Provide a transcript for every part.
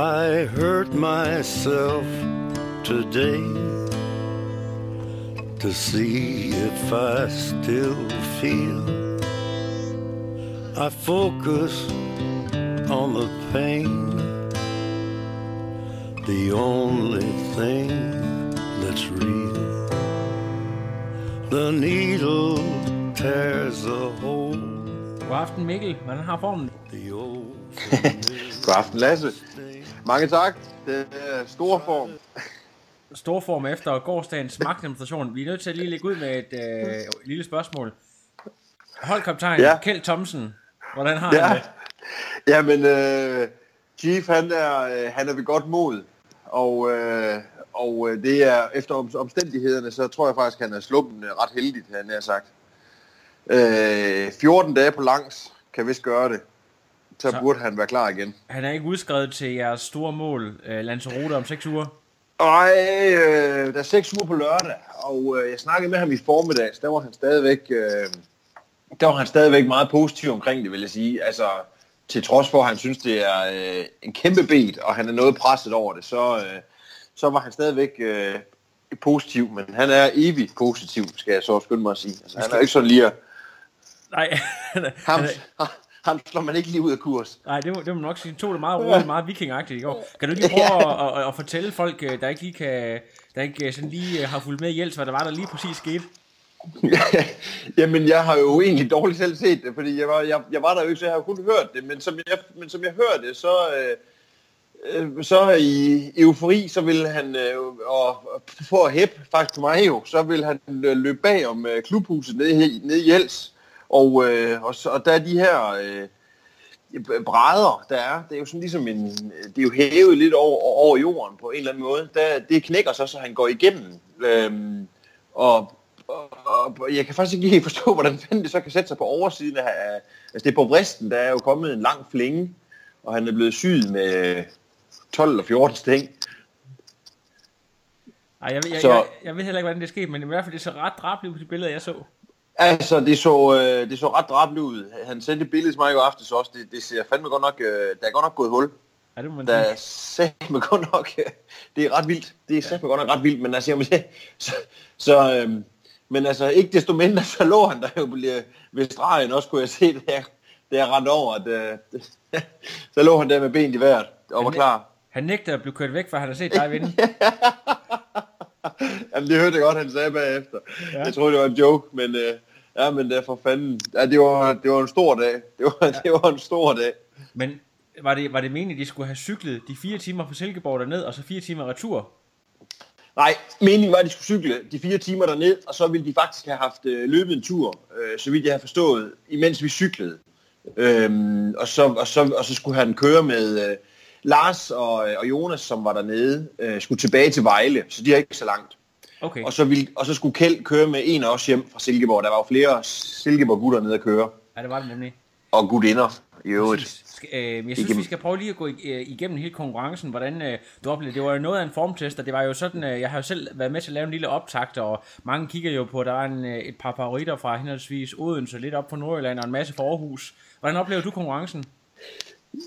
I hurt myself today to see if I still feel. I focus on the pain, the only thing that's real. The needle tears a hole. God aften Mikkel, hvordan har formen? The old God aften, Lasse. Mange tak. Det er stor form. Stor form efter gårdsdagens magtdemonstration. Vi er nødt til at lige lægge ud med et øh, lille spørgsmål. Holdkaptajn ja. Kjeld Thomsen, hvordan har Ja. han det? Jamen, øh, Chief, han er, øh, han er ved godt mod. Og, øh, og øh, det er efter om, omstændighederne, så tror jeg faktisk, han er sluppen øh, ret heldigt, han har sagt. Øh, 14 dage på langs kan vist gøre det. Så, Så- burde han være klar igen. Han er ikke udskrevet til jeres store mål, øh, Lanzarote, om 6 uger. Ej, øh, der er seks uger på lørdag, og øh, jeg snakkede med ham i formiddags, der var han stadigvæk, øh, der var han stadigvæk meget positiv omkring det, vil jeg sige. Altså, til trods for, at han synes, det er øh, en kæmpe bed, og han er noget presset over det, så, øh, så var han stadigvæk øh, positiv, men han er evig positiv, skal jeg så skynde mig at sige. Altså, han er ikke sådan lige, at- Nej, han er- ham slår man ikke lige ud af kurs. Nej, det må, det må man nok sige. To det meget roligt, meget vikingagtigt i går. Kan du lige prøve at, at, at, fortælle folk, øh, der ikke lige kan, der ikke øh, sådan lige øh, har fulgt med i Jels, hvad der var, der lige præcis skete? Jamen, jeg har jo egentlig dårligt selv set det, fordi jeg var, jeg, jeg var der jo ikke, så jeg har kun hørt det. Men som jeg, men som jeg hørte det, så, øh, så i eufori, så ville han, og for at hæppe faktisk mig jo, så ville han løbe bag om klubhuset nede, nede i Jels. Og, øh, og, så, og der er de her øh, brædder, der er, det er jo sådan ligesom en, det er jo hævet lidt over, over jorden på en eller anden måde. Der, det knækker så, så han går igennem. Øhm, og, og, og jeg kan faktisk ikke helt forstå, hvordan fanden det så kan sætte sig på oversiden af, altså det er på vristen, der er jo kommet en lang flænge, og han er blevet syet med 12 eller 14 sting. Ej, jeg, jeg, Så- jeg, jeg ved heller ikke, hvordan det skete, men i hvert fald det så ret drabeligt på de billeder, jeg så. Altså, det så, øh, det så ret drabeligt ud. Han sendte et billede til mig i går aftes også. Det, det ser fandme godt nok, øh, der er godt nok gået hul. Ja, det må man Der er satme godt nok, øh, det er ret vildt. Det er satme godt nok ret vildt, men altså, jamen, det, så, så øhm, men altså, ikke desto mindre, så lå han der jo øh, ved stregen også, kunne jeg se det her, det jeg rendte over, at, øh, så lå han der med benet i vejret og var klar. Han nægter at blive kørt væk, for han har set dig vinde. Jamen, det hørte jeg godt, han sagde bagefter. Ja. Ja. Jeg troede, det var en joke, men, øh, ja, men det er for fanden. Ja, det var, det var en stor dag. Det var, ja. det var en stor dag. Men var det, var det meningen, at de skulle have cyklet de fire timer fra Silkeborg derned, og så fire timer retur? Nej, meningen var, at de skulle cykle de fire timer derned, og så ville de faktisk have haft øh, løbet en tur, øh, så vidt jeg har forstået, imens vi cyklede. Øhm, og, så, og, så, og så skulle han køre med øh, Lars og, og Jonas, som var dernede, øh, skulle tilbage til Vejle, så de er ikke så langt. Okay. Og så, ville, og så skulle Kjeld køre med en af os hjem fra Silkeborg. Der var jo flere Silkeborg-gutter nede at køre, Ja, det var det nemlig. og gutinder i øvrigt. Præcis. Øh, jeg synes, Igennem- vi skal prøve lige at gå øh, igennem hele konkurrencen, hvordan øh, du oplevede det. var jo noget af en formtest, og det var jo sådan, øh, jeg har jo selv været med til at lave en lille optakt, og mange kigger jo på, at der var en, et par favoritter fra henholdsvis Odense, lidt op på Nordjylland, og en masse fra Aarhus. Hvordan oplever du konkurrencen?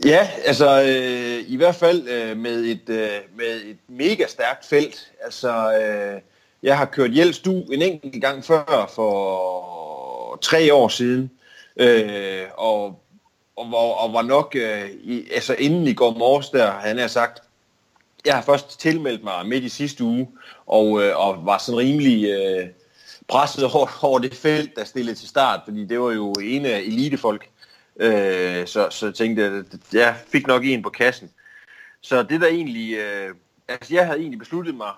Ja, altså øh, i hvert fald øh, med, et, øh, med et mega stærkt felt. Altså, øh, jeg har kørt Jelst du en enkelt gang før for tre år siden, øh, og, og, og, og var nok, øh, i, altså inden i går morges der, han har sagt, jeg har først tilmeldt mig midt i sidste uge, og, øh, og var sådan rimelig øh, presset over, over det felt, der stillede til start, fordi det var jo en af elitefolk. Øh, så, så tænkte jeg, at jeg fik nok en på kassen. Så det der egentlig, øh, altså jeg havde egentlig besluttet mig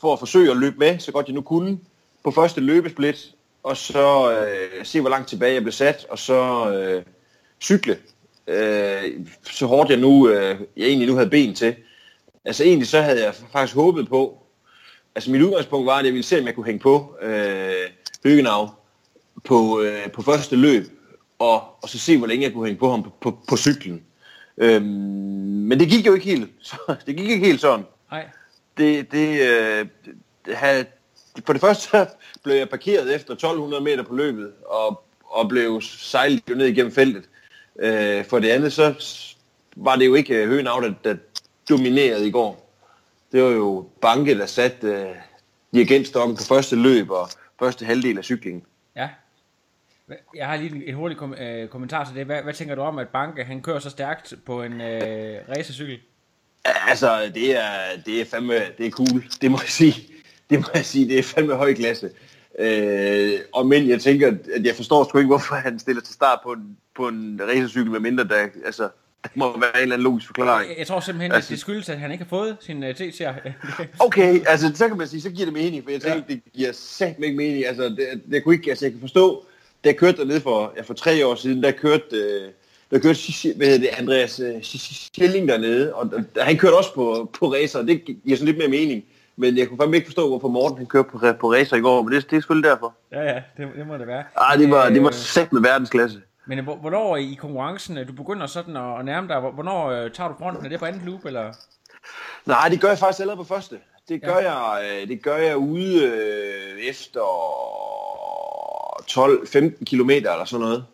for at forsøge at løbe med, så godt jeg nu kunne, på første løbesplit, og så øh, se, hvor langt tilbage jeg blev sat, og så øh, cykle, øh, så hårdt jeg nu, øh, jeg egentlig nu havde ben til. Altså egentlig så havde jeg faktisk håbet på, altså mit udgangspunkt var, at jeg ville se, om jeg kunne hænge på øh, Høgenau på, øh, på første løb, og, og så se, hvor længe jeg kunne hænge på ham på, på, på cyklen. Øhm, men det gik jo ikke helt. Så, det gik ikke helt sådan. Nej. Det, det, øh, det havde, for det første så blev jeg parkeret efter 1200 meter på løbet, og, og blev sejlet jo ned igennem feltet. Øh, for det andet så var det jo ikke øh, Høgenau, der, der dominerede i går. Det var jo Banke, der satte øh, dirigentstokken på første løb og første halvdel af cyklingen. Ja. Jeg har lige en, en hurtig kom, øh, kommentar til det. Hvad, hvad tænker du om, at Banke han kører så stærkt på en øh, racercykel? Altså, det er, det er fandme, det er cool. Det må jeg sige. Det må jeg sige, det er fandme høj klasse. Øh, og men jeg tænker, at jeg forstår sgu ikke, hvorfor han stiller til start på en, på en racercykel, med mindre der, altså, der må være en eller anden logisk forklaring. Jeg, jeg tror simpelthen, altså, at det skyldes, at han ikke har fået sin uh, TC'er. okay, altså så kan man sige, så giver det mening, for jeg tænker, ja. det giver satme ikke mening. Altså, det, det kunne ikke, altså jeg kan forstå, da jeg kørte dernede for, ja, for tre år siden, der kørte, øh, der kørte hvad hedder det, Andreas øh, Schilling dernede, og han kørte også på, på racer, og det giver sådan lidt mere mening. Men jeg kunne fandme ikke forstå, hvorfor Morten han kørte på, på racer i går, men det, det er selvfølgelig derfor. Ja, ja, det, det må det være. Ah, det var, det var sat med verdensklasse. Men hvornår i konkurrencen, du begynder sådan at, nærme dig, hvornår øh, tager du fronten? Er det på anden loop, eller? Nej, det gør jeg faktisk allerede på første. Det gør, ja. jeg, det gør jeg ude øh, efter 12-15 km eller sådan noget.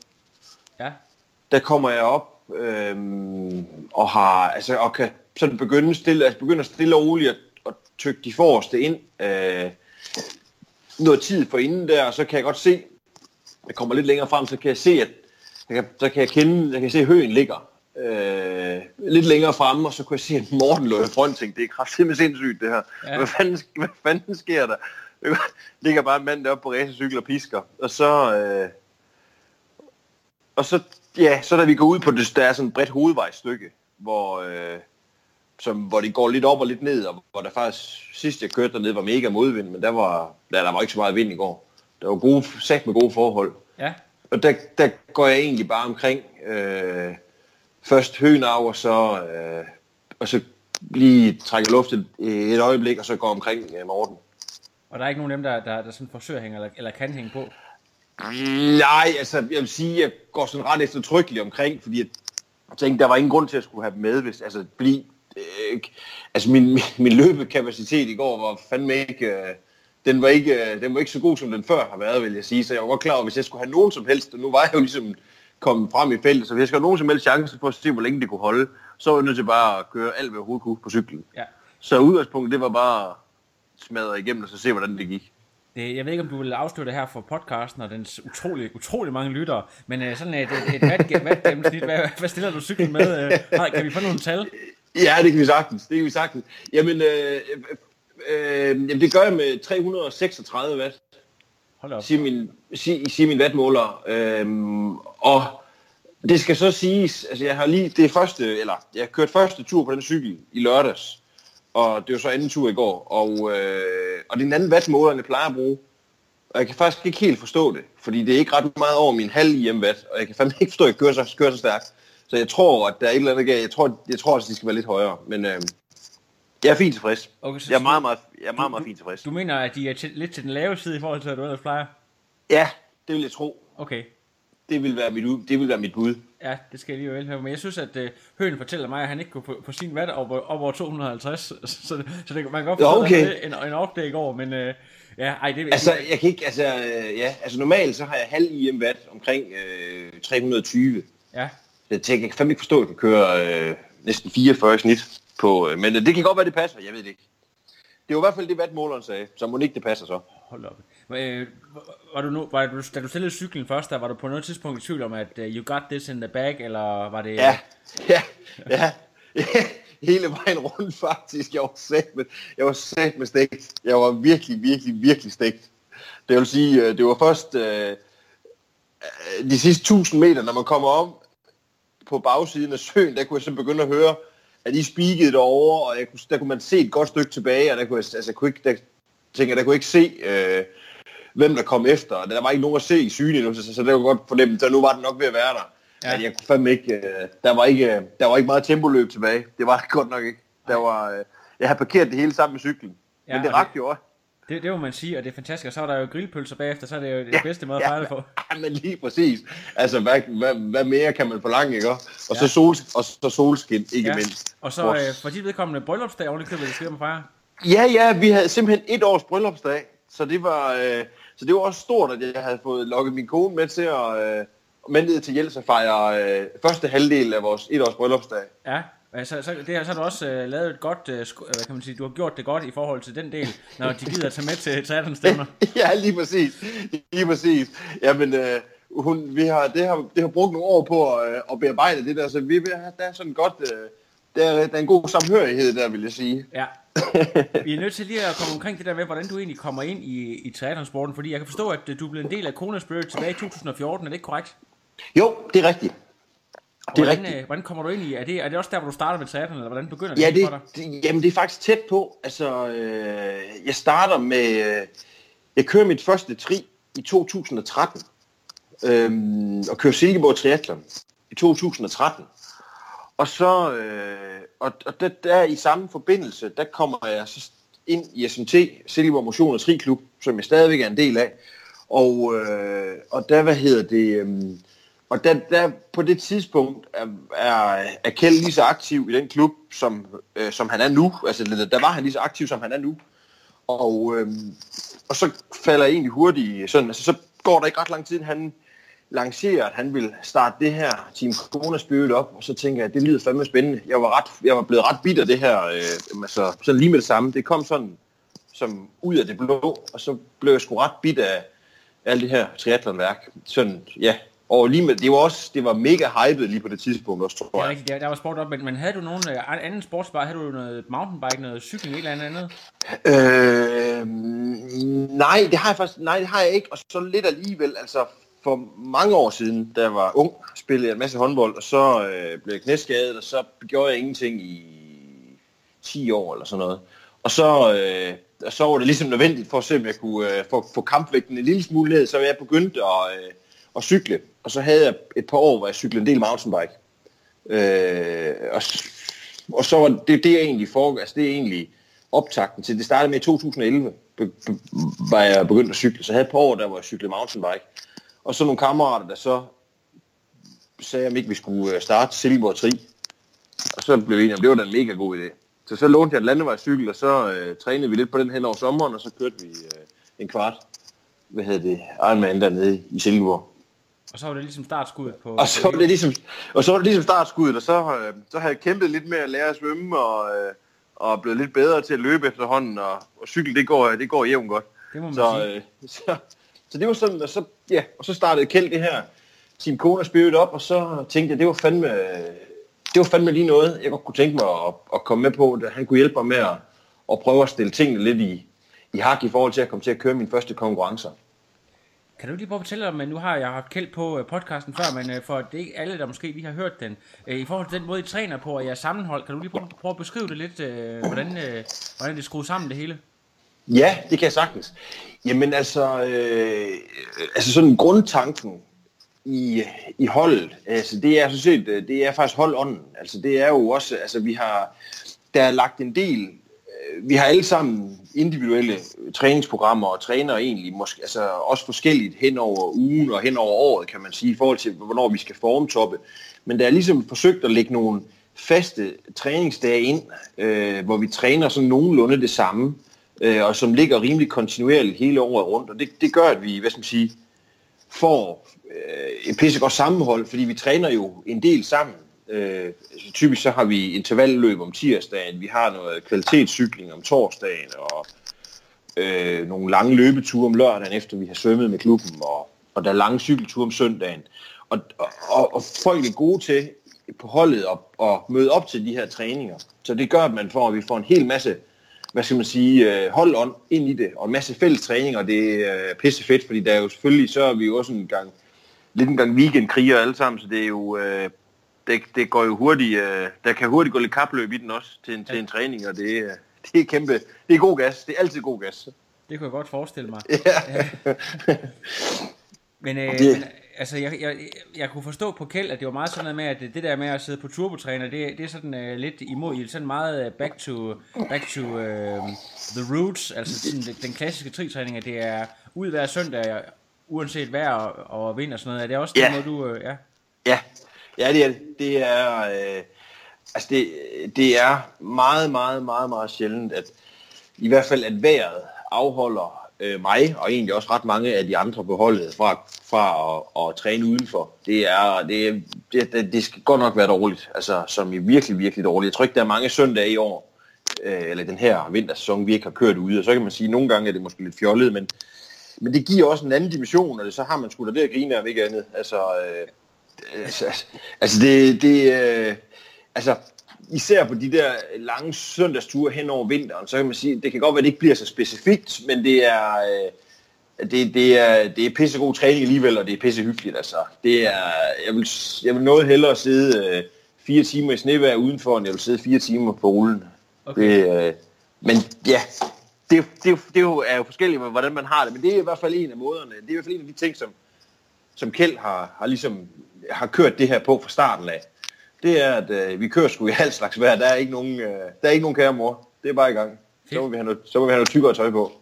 Ja. Der kommer jeg op øh, og har altså og kan sådan begynde stille, altså begynde stille og roligt at, at tykke de forreste ind. Øh, noget tid for inden der, og så kan jeg godt se, jeg kommer lidt længere frem, så kan jeg se, at jeg kan, så kan jeg kende, jeg kan se, at høen ligger øh, lidt længere fremme, og så kunne jeg se, at Morten lå i front, tænkte, det er kraftigt sindssygt det her. Ja. Hvad, fanden, hvad fanden sker der? Der ligger bare en mand deroppe på racercykel og pisker, og så, øh, og så, ja, så da vi går ud på det, der er sådan et bredt hovedvejsstykke, hvor, øh, som, hvor det går lidt op og lidt ned, og hvor der faktisk, sidst jeg kørte dernede, var mega modvind, men der var, der, der var ikke så meget vind i går. Der var gode, sat med gode forhold. Ja. Og der, der går jeg egentlig bare omkring, øh, først Høgenau, og så, øh, og så lige trækker luften et øjeblik, og så går omkring øh, Morten. Og der er ikke nogen af dem, der, der, der sådan forsøger at hænge, eller, eller kan hænge på? Nej, altså jeg vil sige, jeg går sådan ret eftertrykkeligt omkring, fordi jeg tænkte, der var ingen grund til at skulle have dem med, hvis, altså, fordi, øh, altså min, min, min løbekapacitet i går var fandme ikke, øh, den var ikke, øh, den var ikke så god, som den før har været, vil jeg sige, så jeg var godt klar over, hvis jeg skulle have nogen som helst, og nu var jeg jo ligesom kommet frem i feltet, så hvis jeg skulle have nogen som helst chance for at se, hvor længe det kunne holde, så var jeg nødt til bare at køre alt, hvad jeg kunne på cyklen. Ja. Så udgangspunktet, det var bare smadre igennem, og så se, hvordan det gik. Det, jeg ved ikke, om du vil afslutte her for podcasten og dens utrolig, utrolig mange lyttere, men uh, sådan et, et, et vat, gennemsnit, hvad, hvad stiller du cyklen med? Uh, kan vi få nogle tal? Ja, det kan vi sagtens. Det kan vi sagtens. Jamen, øh, øh, jamen det gør jeg med 336 watt. Hold op. Siger min, siger, siger min wattmåler. Øhm, og det skal så siges, altså jeg har lige det første, eller jeg har kørt første tur på den cykel i lørdags og det var så anden tur i går, og, øh, og det er en anden wattmåler, end jeg plejer at bruge. Og jeg kan faktisk ikke helt forstå det, fordi det er ikke ret meget over min halv watt, og jeg kan fandme ikke forstå, at jeg kører så, kører så stærkt. Så jeg tror, at der er et eller andet galt. Jeg tror, jeg tror at de skal være lidt højere, men øh, jeg er fint tilfreds. Okay, så jeg er meget, meget, jeg er meget, meget fint tilfreds. Du mener, at de er til, lidt til den lave side i forhold til, at du ellers plejer? Ja, det vil jeg tro. Okay. Det vil være mit, det vil være mit bud. Ja, det skal jeg lige have. Men jeg synes, at uh, Høen fortæller mig, at han ikke kunne på, på sin watt op, op over 250. Så, så, så det, man kan godt forstå, okay. det en, en off i går, men... Uh, ja, ej, det, altså, jeg kan ikke, altså, øh, ja, altså normalt så har jeg halv IM watt omkring øh, 320. Ja. Så jeg, jeg kan fandme ikke forstå, at jeg kan køre øh, næsten 44 snit på, øh, men øh, det kan godt være, det passer, jeg ved det ikke. Det var i hvert fald det, wattmåleren sagde, så må ikke det passer så. Hold op. Øh, var du nu, var du, da du stillede cyklen først, der var du på noget tidspunkt i tvivl om, at uh, you got this in the bag, eller var det... Ja, ja, ja. Hele vejen rundt faktisk. Jeg var sat med, jeg var sat med stegt. Jeg var virkelig, virkelig, virkelig stegt. Det vil sige, øh, det var først uh, de sidste 1000 meter, når man kommer om på bagsiden af søen, der kunne jeg så begynde at høre, at de spikede derovre, og jeg kunne, der kunne man se et godt stykke tilbage, og der kunne jeg, altså, jeg kunne ikke, der, tænker, der kunne ikke se, øh, hvem der kom efter. Der var ikke nogen at se i syne endnu, så, så det var godt fornemt, så nu var det nok ved at være der. Ja. jeg kunne fandme ikke, øh, der, var ikke, der var ikke meget tempoliøb tilbage. Det var det godt nok ikke. Der var, øh, jeg havde parkeret det hele sammen med cyklen. Ja, Ja, Men det rakte jo også. Det, det må man sige, og det er fantastisk. Og så er der jo grillpølser bagefter, så er det jo det bedste måde at fejre det på. Ja, men lige præcis. Altså, hvad, hvad, hvad mere kan man forlange, ikke? Og så, Ja. sol, og så solskin, ikke Ja. mindst. Og så øh, for dit vedkommende bryllupsdag oven i købet, det skal man fejre. Ja, ja, vi havde simpelthen et års bryllupsdag, så det var, øh, så det var også stort, at jeg havde fået lukket min kone med til at øh, med ned til Jels at fejre øh, første halvdel af vores et års bryllupsdag. Ja, altså, så, det, har- så har du også øh, lavet et godt, øh, hvad kan man sige, du har gjort det godt i forhold til den del, når de gider tage med til teaterstævner. ja, lige præcis. Lige præcis. Jamen, øh, hun, vi har, det, har, det har brugt nogle år på at, øh, at bearbejde det der, så vi, der er sådan godt, øh, der, er, der er en god samhørighed der, vil jeg sige. Ja. Vi er nødt til lige at komme omkring det der med, hvordan du egentlig kommer ind i, i teatersporten, fordi jeg kan forstå, at øh, du blev en del af Kona Spirit tilbage i 2014, er det ikke korrekt? Jo, det er rigtigt. Det er hvordan, rigtigt. øh, hvordan kommer du ind i, er det, er det også der, hvor du starter med teateren, eller hvordan begynder det Ja, helt for det, dig? det, jamen det er faktisk tæt på. Altså, øh, jeg starter med, øh, jeg kører mit første tri i 2013, øhm, og kører Silkeborg Triathlon i 2013. Og så, øh, og, og der, der i samme forbindelse, der kommer jeg så ind i SMT, Silkeborg Motion og Triklub, som jeg stadigvæk er en del af. Og, øh, og der, hvad hedder det, øh, og der, der på det tidspunkt er, er, er Kjeld lige så aktiv i den klub, som, øh, som han er nu. Altså, der var han lige så aktiv, som han er nu. Og, øh, og så falder jeg egentlig hurtigt sådan, altså så går der ikke ret lang tid, han lancerer, at han vil starte det her Team Corona Spirit op, og så tænker jeg, at det lyder fandme spændende. Jeg var, ret, jeg var blevet ret bitter det her, øh, altså sådan lige med det samme. Det kom sådan som ud af det blå, og så blev jeg sgu ret bit af alt det her triathlonværk. Sådan, ja. Og lige med, det var også, det var mega hypet lige på det tidspunkt også, tror Ja, jeg. rigtigt, der, der var sport op, men, men havde du nogen øh, anden sportsbar? Havde du noget mountainbike, noget cykling, et eller andet andet? Øh, nej, det har jeg faktisk, nej, det har jeg ikke, og så lidt alligevel, altså for mange år siden, da jeg var ung, spillede jeg en masse håndbold, og så øh, blev jeg knæskadet, og så gjorde jeg ingenting i 10 år eller sådan noget. Og så, øh, og så var det ligesom nødvendigt for at se, om jeg kunne øh, få, få kampvægten en lille smule ned, så jeg begyndte at, øh, at cykle. Og så havde jeg et par år, hvor jeg cyklede en del mountainbike. Øh, og, og så var det, det er egentlig for, altså det er egentlig optakten til, det startede med i 2011, be, be, var jeg begyndt at cykle, så jeg havde et par år, der hvor jeg cyklede mountainbike. Og så nogle kammerater, der så sagde, om ikke vi skulle øh, starte Silkeborg Tri. Og så blev vi enige om, det var da en mega god idé. Så så lånte jeg en landevejscykel, og så øh, trænede vi lidt på den hen over sommeren, og så kørte vi øh, en kvart, hvad hedder det, Ironman dernede i Silkeborg. Og så var det ligesom startskuddet på... Og så var det ligesom, og så var det ligesom startskuddet, og så, øh, så havde jeg kæmpet lidt med at lære at svømme, og, øh, og blevet lidt bedre til at løbe efterhånden, og, og cykel, det går, det går jævnt godt. Det må man så, sige. øh, så, så det var sådan, og så, ja, og så startede Kjeld det her Team Kona Spirit op, og så tænkte jeg, det var fandme, det var fandme lige noget, jeg godt kunne tænke mig at, at komme med på, at han kunne hjælpe mig med at, at prøve at stille tingene lidt i, i hak i forhold til at komme til at køre mine første konkurrencer. Kan du lige prøve at fortælle om, men nu har jeg haft kæld på øh, podcasten før, men øh, for det er ikke alle, der måske lige har hørt den. Øh, I forhold til den måde, I træner på og jeres sammenhold, kan du lige prøve, prøve at beskrive det lidt, hvordan, hvordan det skruer sammen det hele? Ja, det kan jeg sagtens. Jamen altså, øh, altså sådan grundtanken i, i holdet, altså det er, så set, det er faktisk holdånden. Altså det er jo også, altså vi har, der er lagt en del, øh, vi har alle sammen individuelle træningsprogrammer og træner egentlig måske, altså også forskelligt hen over ugen og hen over året, kan man sige, i forhold til, hvornår vi skal formtoppe. Men der er ligesom forsøgt at lægge nogle faste træningsdage ind, øh, hvor vi træner sådan nogenlunde det samme, øh, og som ligger rimelig kontinuerligt hele året rundt. Og det, det gør, at vi, hvad skal man sige, får øh, et pissegodt sammenhold, fordi vi træner jo en del sammen. Øh, altså typisk så har vi intervalløb om tirsdagen, vi har noget kvalitetscykling om torsdagen, og øh, nogle lange løbeture om lørdagen, efter vi har svømmet med klubben, og, og der er lange cykelture om søndagen. Og, og, og folk er gode til på holdet at, at møde op til de her træninger. Så det gør, at man får, at vi får en hel masse hvad skal man sige, øh, holdånd ind i det, og en masse fælles træninger, og det er øh, pisse fedt, fordi der er jo selvfølgelig, så er vi jo også en gang, lidt en gang weekendkriger alle sammen, så det er jo, øh, det, det går jo hurtigt, øh, der kan hurtigt gå lidt kapløb i den også, til en, til en træning, og det, øh, det er kæmpe, det er god gas, det er altid god gas. Det kunne jeg godt forestille mig. Ja. Men, øh, Det- men altså, jeg, jeg, jeg kunne forstå på Kjeld, at det var meget sådan noget med, at det, der med at sidde på turbotræner, det, det er sådan uh, lidt imod, I sådan meget uh, back to, back to uh, the roots, altså sådan, den, klassiske tritræning, at det er ud hver søndag, uanset vejr og, og vind og sådan noget. Er det også Ja. måde, du... Uh, ja. Ja, ja det er det. Det er, øh, altså det, det er meget, meget, meget, meget sjældent, at i hvert fald at vejret afholder øh, mig, og egentlig også ret mange af de andre på holdet, fra, fra at, at træne udenfor. Det er, det, det, det, det skal godt nok være dårligt, altså som i virkelig, virkelig dårligt. Jeg tror ikke, der er mange søndage i år, øh, eller den her vintersæson, vi ikke har kørt ude, og så kan man sige, at nogle gange er det måske lidt fjollet, men, men det giver også en anden dimension, og det, så har man sgu da det at grine af, om ikke andet. Altså, øh, altså, altså det, det øh, altså især på de der lange søndagsture hen over vinteren, så kan man sige, det kan godt være, at det ikke bliver så specifikt, men det er, øh, det, det er, det er pissegod træning alligevel, og det er pissehyggeligt. Altså. Det er, jeg, vil, jeg vil noget hellere sidde øh, fire timer i snevejr udenfor, end jeg vil sidde fire timer på rullen. Okay. Det, øh, men ja, det, er jo- det, det er jo, forskelligt, hvordan man har det, men det er i hvert fald en af måderne. Det er i hvert fald en af de ting, som, som Kjeld har, har, ligesom, har kørt det her på fra starten af. Det er, at øh, vi kører sgu i halv slags vejr. Der er ikke nogen, øh, der er ikke nogen kære mor. Det er bare i gang. Så må vi have noget, så må vi have noget tykkere tøj på.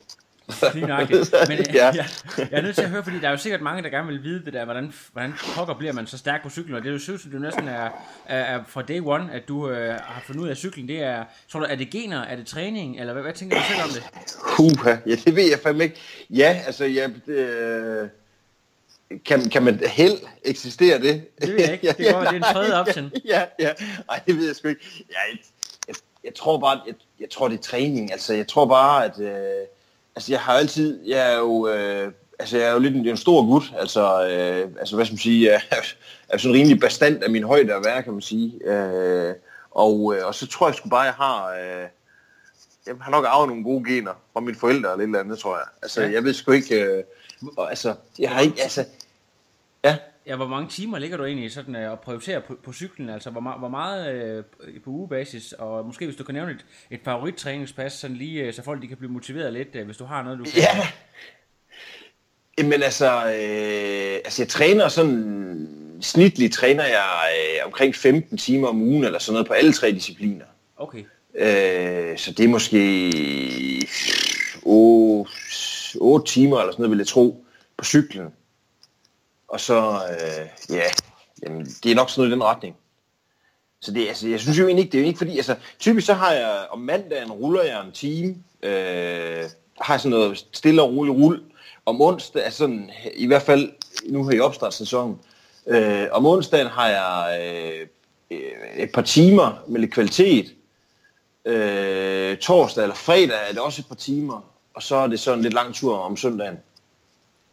Lige nøjagtigt. Men øh, Ja. jeg, jeg er nødt til at høre, fordi der er jo sikkert mange, der gerne vil vide det der, hvordan, hvordan pokker bliver man så stærk på cyklen, og det er jo synes, at du næsten er, er, er fra day one, at du øh, har fundet ud af cyklen, det er, tror du, er det gener, er det træning, eller hvad, hvad tænker du selv om det? Huha, ja, det ved jeg fandme ikke. Ja, altså, ja, øh, kan, kan man held eksistere det? Det ved jeg ikke. Det godt være, det er en tredje option. Ja, ja. Ej, det ved jeg sgu ikke. Ja, jeg, jeg, jeg tror bare, jeg, jeg tror, det er træning. Altså, jeg tror bare, at... Øh, altså, jeg har altid... Jeg er jo... Øh, altså, jeg er jo lidt en, en stor gut. Altså, øh, altså hvad skal man sige? Jeg er, er sådan rimelig bestand af min højde at være, kan man sige. Øh, og, øh, og så tror jeg sgu bare, jeg har... Øh, jeg har nok arvet nogle gode gener fra mine forældre eller et eller andet, tror jeg. Altså, Ja. ja. jeg ved sgu ikke... Øh, og, altså, jeg har ikke... Altså, ja, Ja, hvor mange timer ligger du egentlig i sådan øh, at prioritere på, på cyklen? Altså, hvor, hvor meget øh, på ugebasis? Og måske hvis du kan nævne et, et favorittræningspas, sådan lige, øh, så folk de kan blive motiveret lidt, øh, hvis du har noget, du kan... Ja. Jamen altså, øh, altså jeg træner sådan, snitligt træner jeg øh, omkring 15 timer om ugen, eller sådan noget på alle tre discipliner. Okay. Øh, så det er måske 8, 8 timer eller sådan noget, vil jeg tro, på cyklen. Og så, øh, ja, jamen, det er nok sådan noget i den retning. Så det, altså, jeg synes jo egentlig ikke, det er jo ikke fordi, altså, typisk så har jeg, om mandagen ruller jeg en time, øh, har sådan noget stille og roligt rull. Om onsdag, altså sådan, i hvert fald nu her i opstartssæsonen, øh, om onsdagen har jeg øh, øh, et par timer med lidt kvalitet. Øh, torsdag eller fredag er det også et par timer, og så er det sådan en lidt lang tur om søndagen.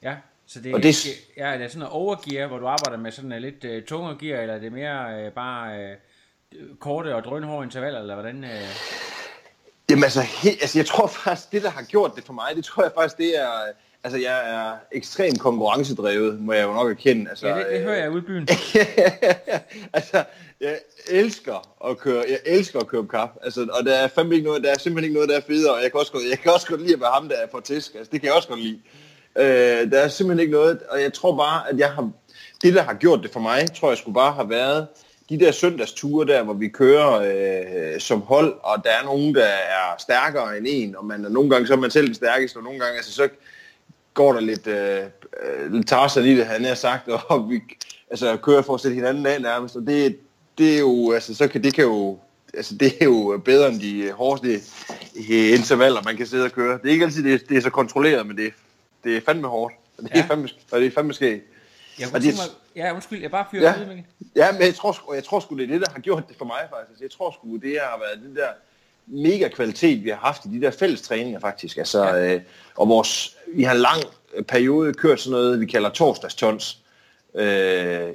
Ja, så det, Og det... ja, er det sådan noget overgear, hvor du arbejder med sådan en lidt uh, tungere gear, eller er det mere uh, bare uh, korte og drønhårde intervaller, eller hvordan? Uh... Jamen altså, he, altså, jeg tror faktisk, det der har gjort det for mig, det tror jeg faktisk, det er, altså jeg er ekstremt konkurrencedrevet, må jeg jo nok erkende. Altså, Ja, det, det øh, hører jeg ude i byen. altså, jeg elsker at køre, jeg elsker at køre kap. Altså, og der er fandme ikke noget, der er simpelthen ikke noget, der er federe, og jeg kan også godt, jeg kan også godt lide at være ham, der er for tisk. Altså, det kan jeg også godt lide. Øh, der er simpelthen ikke noget, og jeg tror bare, at jeg har, det der har gjort det for mig, tror jeg skulle bare have været de der søndagsture der, hvor vi kører øh, som hold, og der er nogen, der er stærkere end en, og man, er nogle gange så er man selv den stærkeste, og nogle gange, altså så går der lidt, øh, lidt Tarzan i det, han har sagt, og vi altså, kører for at sætte hinanden af nærmest, og det, det er jo, altså, så kan, det kan jo, altså, det er jo bedre end de hårdeste intervaller, man kan sidde og køre. Det er ikke altid, det, det er så kontrolleret, men det, det er fandme hårdt, og det, Ja. er, fandme, og det er fandme skægt. Jeg Og det- mig, ja, undskyld, jeg bare fyrer Ja. ud, Mikkel. Ja, men jeg tror, sgu, jeg tror sgu, det er det, der har gjort det for mig faktisk. Jeg tror sgu, det har været den der mega kvalitet, vi har haft i de der fælles træninger faktisk. Altså, Ja. øh, og vores, vi har en lang periode kørt sådan noget, vi kalder torsdagstons. Øh,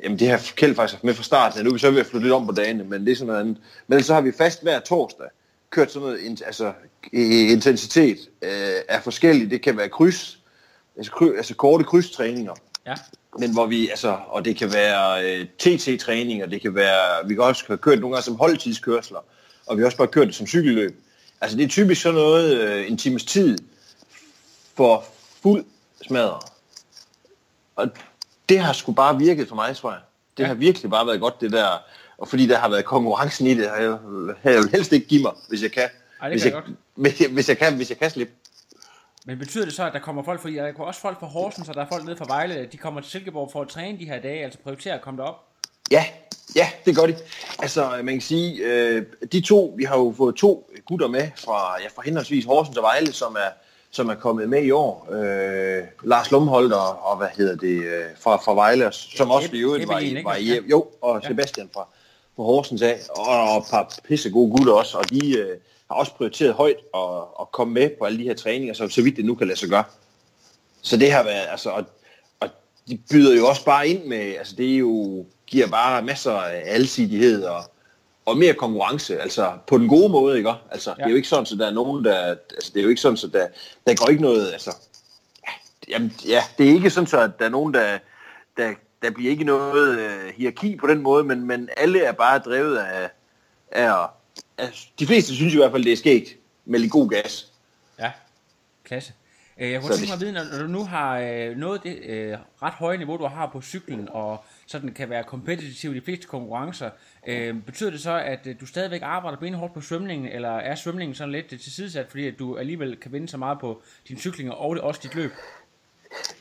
jamen det har Kjeld faktisk haft med fra starten. Nu er vi så ved at flytte lidt om på dagene, men det er sådan noget andet. Men så har vi fast hver torsdag kørt sådan noget altså, intensitet øh, er forskelligt. Det kan være kryds, altså, kry, altså korte krydstræninger Ja. men hvor vi, altså, og det kan være øh, TT-træninger, det kan være, vi kan også have kørt nogle gange som holdtidskørsler, og vi har også bare kørt det som cykelløb. Altså det er typisk sådan noget, øh, en times tid for fuld smadret. Og det har sgu bare virket for mig, tror jeg. Det ja. har virkelig bare været godt, det der. Og fordi der har været konkurrencen i det, har jeg, har jeg jo helst ikke give mig, hvis jeg kan. Ej, det hvis, kan jeg, jeg godt. hvis, jeg, hvis jeg kan, hvis jeg kan slippe. Men betyder det så, at der kommer folk, fordi der kommer også folk fra Horsens, og der er folk nede fra Vejle, de kommer til Silkeborg for at træne de her dage, altså prioritere at komme derop? Ja, ja, det gør de. Altså, man kan sige, øh, de to, vi har jo fået to gutter med fra, ja, fra henholdsvis Horsens og Vejle, som er, som er kommet med i år. Øh, Lars Lumholdt og, og hvad hedder det, øh, fra, fra Vejle, som Ja, også i øvrigt var, i, var i, jo, og Ja. Sebastian fra, fra Horsens af, og, og et par pisse gode gutter også, og de øh, har også prioriteret højt at, at komme med på alle de her træninger, så, så vidt det nu kan lade sig gøre. Så det har været, altså, og, og de byder jo også bare ind med, altså det er jo, giver bare masser af alsidighed og, og mere konkurrence, altså på den gode måde, ikke? Altså, ja. det er jo ikke sådan, så der er nogen, der, altså det er jo ikke sådan, så der, der går ikke noget, altså, ja, jamen, ja, det er ikke sådan, så at der er nogen, der, der, der bliver ikke noget øh, hierarki på den måde, men, men alle er bare drevet af, af, af, de fleste synes i hvert fald, det er skægt med lidt god gas. Ja, klasse. Øh, Jeg kunne Så tænke det- mig at vide, når du nu har øh, nået det øh, ret høje niveau, du har på cyklen, og sådan kan være kompetitiv i de fleste konkurrencer, øh, betyder det så, at øh, du stadigvæk arbejder benhårdt på svømningen, eller er svømningen sådan lidt tilsidesat, fordi at du alligevel kan vinde så meget på din cykling og også dit løb?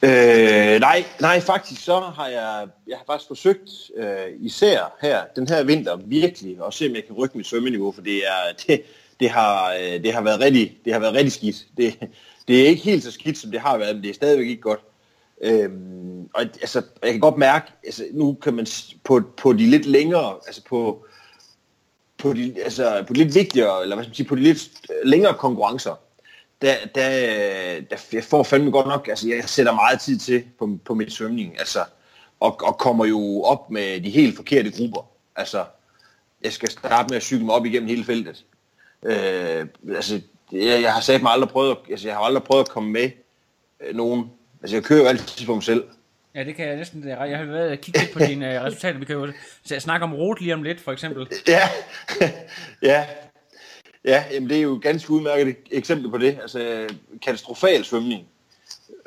Øh, nej, nej, faktisk så har jeg, jeg har faktisk forsøgt øh, især her, den her vinter, virkelig at se, om jeg kan rykke mit svømmeniveau, for det, er, det, det, har, øh, det, har været rigtig, det har været rigtig skidt. Det, det er ikke helt så skidt, som det har været, men det er stadigvæk ikke godt. Øhm, og altså, jeg kan godt mærke, altså, nu kan man på, på de lidt længere, altså på, på de, altså på de lidt vigtigere, eller hvad skal man sige, på de lidt øh, længere konkurrencer, der, der, der jeg får fandme godt nok, altså jeg sætter meget tid til på, på mit svømning, altså, og, og kommer jo op med de helt forkerte grupper. Altså, jeg skal starte med at cykle mig op igennem hele feltet. Øh, altså, jeg, jeg har sagt mig aldrig prøvet, at- altså jeg har aldrig prøvet at komme med øh, nogen. Altså jeg kører jo altid på mig selv. Ja, det kan jeg næsten... Jeg har været og kigge lidt på dine øh, resultater. Vi kan jo s- snakke om rot lige om lidt, for eksempel. Ja, ja. Ja, jamen det er jo et ganske udmærket ek- eksempel på det. Altså katastrofal svømning,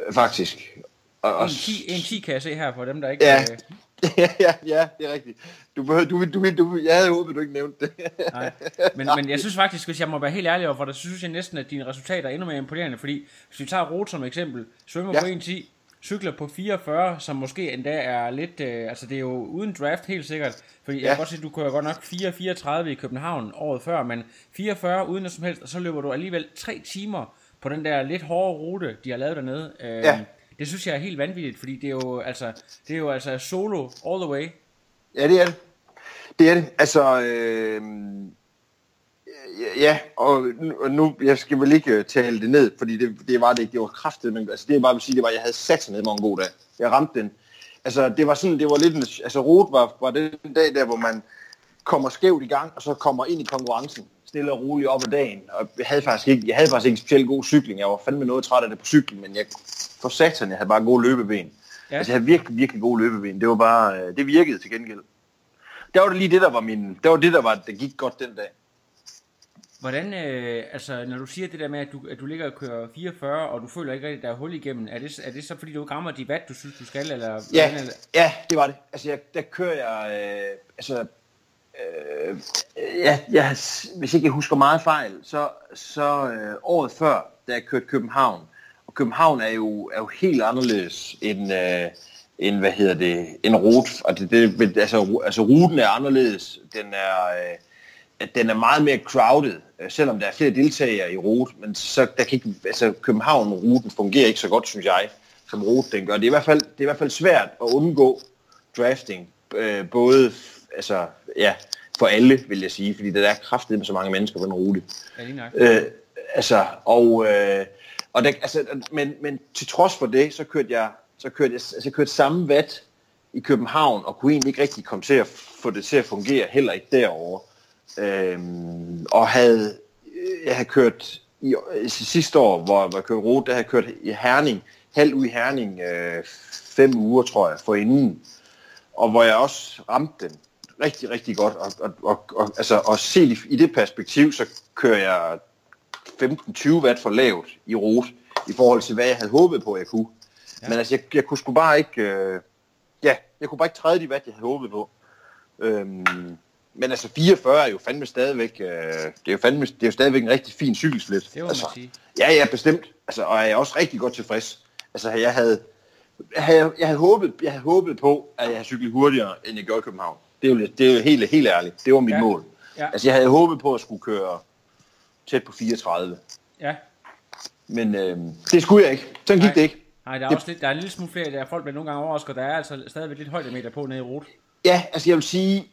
øh, faktisk. Og, og, En 10, en 10 kan jeg se her for dem, der ikke... Ja. Øh, ja, ja, ja, det er rigtigt. Du, behøver, du, du, du, jeg havde håbet, du ikke nævnte det. Nej. Men, men jeg synes faktisk, hvis jeg må være helt ærlig overfor dig, så synes jeg næsten, at dine resultater er endnu mere imponerende, fordi hvis vi tager Rot som eksempel, svømmer Ja. ja. på 1.10, cykler på 44, som måske endda er lidt, øh, altså det er jo uden draft helt sikkert, fordi ja. jeg kan godt se, at du kører godt nok 4.34 i København året før, men 44 uden noget som helst, og så løber du alligevel 3 timer på den der lidt hårde rute, de har lavet dernede. Øh, Ja. Det synes jeg er helt vanvittigt, fordi det er jo altså, det er jo altså solo all the way. Ja, det er det. Det er det. Altså, øh, ja, og nu, og nu, jeg skal vel ikke øh, tale det ned, fordi det, det var det ikke, det var kraftigt, men altså, det jeg bare vil sige, det var, at jeg havde sat ned med en god dag. Jeg ramte den. Altså, det var sådan, det var lidt, en, altså, rot var, var den dag der, hvor man kommer skævt i gang, og så kommer ind i konkurrencen, stille og roligt op ad dagen. Og jeg havde faktisk ikke, jeg havde faktisk ikke specielt god cykling. Jeg var fandme noget træt af det på cyklen, men jeg, for satan, jeg havde bare gode løbeben. Ja. Ja. Altså, jeg havde virkelig, virkelig gode løbeben. Det var bare, øh, det virkede til gengæld. Der var det lige det, der var min, der var det, der var, der gik godt den dag. Hvordan, øh, altså når du siger det der med, at du, at du ligger og kører 44, og du føler ikke rigtig, at der er hul igennem, er det, er det så fordi, du ikke rammer de watt, du synes, du skal, eller Ja, hvordan er det? ja, det var det. Altså, jeg, der kører jeg, øh, altså, øh, ja, jeg, hvis ikke jeg husker meget fejl, så, så øh, året før, da jeg kørte København, og København er jo, er jo helt anderledes end, øh, end hvad hedder det, en rute. Og det, det, altså, altså, ruten er anderledes. Den er, øh, at den er meget mere crowded, øh, selvom der er flere deltagere i rute, men så der kan ikke, altså København-ruten fungerer ikke så godt, synes jeg, som rute den gør. Det er i hvert fald, det er i hvert fald svært at undgå drafting, øh, både altså, ja, for alle, vil jeg sige, fordi der er kraftigt med så mange mennesker på den rute. Ja. Øh, altså, og, øh, og der, altså, men, men til trods for det, så kørte jeg, så kørte jeg, altså, jeg kørte samme vat i København, og kunne egentlig ikke rigtig komme til at få det til at fungere, heller ikke derovre. Øhm, og havde, jeg havde kørt i, i sidste år, hvor, hvor jeg kørte rute, der havde jeg kørt i Herning, halv ud i Herning, øh, fem uger, tror jeg, for inden. Og hvor jeg også ramte den rigtig, rigtig godt. Og, og, og, og, altså, og set i, i det perspektiv, så kører jeg 15-20 watt for lavt i rute, i forhold til, hvad jeg havde håbet på, at jeg kunne. Ja. Men altså, jeg, jeg kunne sgu bare ikke... Øh, ja, jeg kunne bare ikke træde de vat, jeg havde håbet på. Øhm, men altså 44 er jo fandme stadigvæk, øh, det er jo fandme, det er jo stadigvæk en rigtig fin cykelslit. Det må man altså, sige. Ja, ja, bestemt. Altså, og jeg er også rigtig godt tilfreds. Altså, jeg havde, jeg havde, jeg havde, håbet, jeg havde håbet på, at jeg havde cyklet hurtigere, end jeg gjorde i København. Det er jo, det er jo helt, helt ærligt. Det var mit Ja. mål. Ja. Altså, jeg havde håbet på at skulle køre tæt på 34. Ja. Men øh, det skulle jeg ikke. Sådan gik Nej. det ikke. Nej, der er også lidt, der er en lille smule flere, der folk bliver nogle gange overrasket. Der er altså stadigvæk lidt højdemeter på nede i rute. Ja, altså jeg vil sige,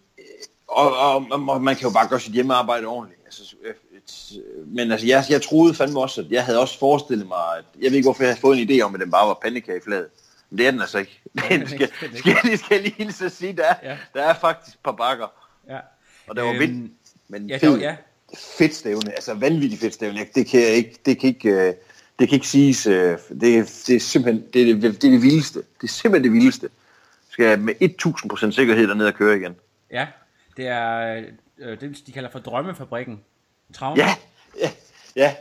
og, og, og man kan jo bare gøre sit hjemmearbejde ordentligt. Altså, øh, et, men altså, jeg, jeg troede fandme også, at jeg havde også forestillet mig, at jeg ved ikke, hvorfor jeg havde fået en idé om, at den bare var pandekage i fladet. Men det er den altså ikke. Skal, det er ikke. skal, det skal jeg lige hilse at sige, der, Ja. ja. der er faktisk et par bakker, Ja. og der var Øhm, vind. Men ja, fed, var- ja. fedt stævne, altså vanvittigt fedt stævne. Det kan jeg ikke, det kan ikke, øh, det kan ikke siges. øh, Det, er- det er simpelthen det, er det, det, er det vildeste. Det er simpelthen det vildeste. Skal jeg med 1000% sikkerhed derned og køre igen. Ja, det er øh, det, de kalder for drømmefabrikken. Traum. Ja, ja, ja.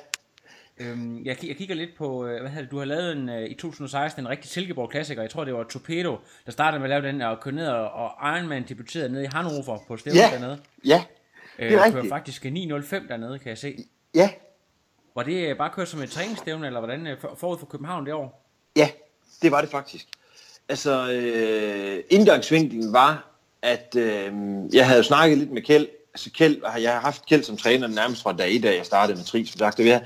Øhm, jeg, jeg kigger lidt på, øh, hvad hedder det, du har lavet en, øh, i 2016 en rigtig Silkeborg klassiker. Jeg tror, det var Torpedo, der startede med at lave den og køre ned, og, og Ironman debuterede nede i Hannover på stævnet Ja, dernede. ja, Øh, det er kører rigtigt. faktisk 9.05 dernede, kan jeg se. ja, Var det øh, bare kørt som et træningsstævne, eller hvordan øh, for- forud for København det år? ja, det var det faktisk. Altså, øh, indgangsvinklen var, at øh, jeg havde snakket lidt med Kjeld. Altså Kjeld, jeg har haft Kjeld som træner nærmest fra dag 1, da jeg startede med Tris, som sagt. Det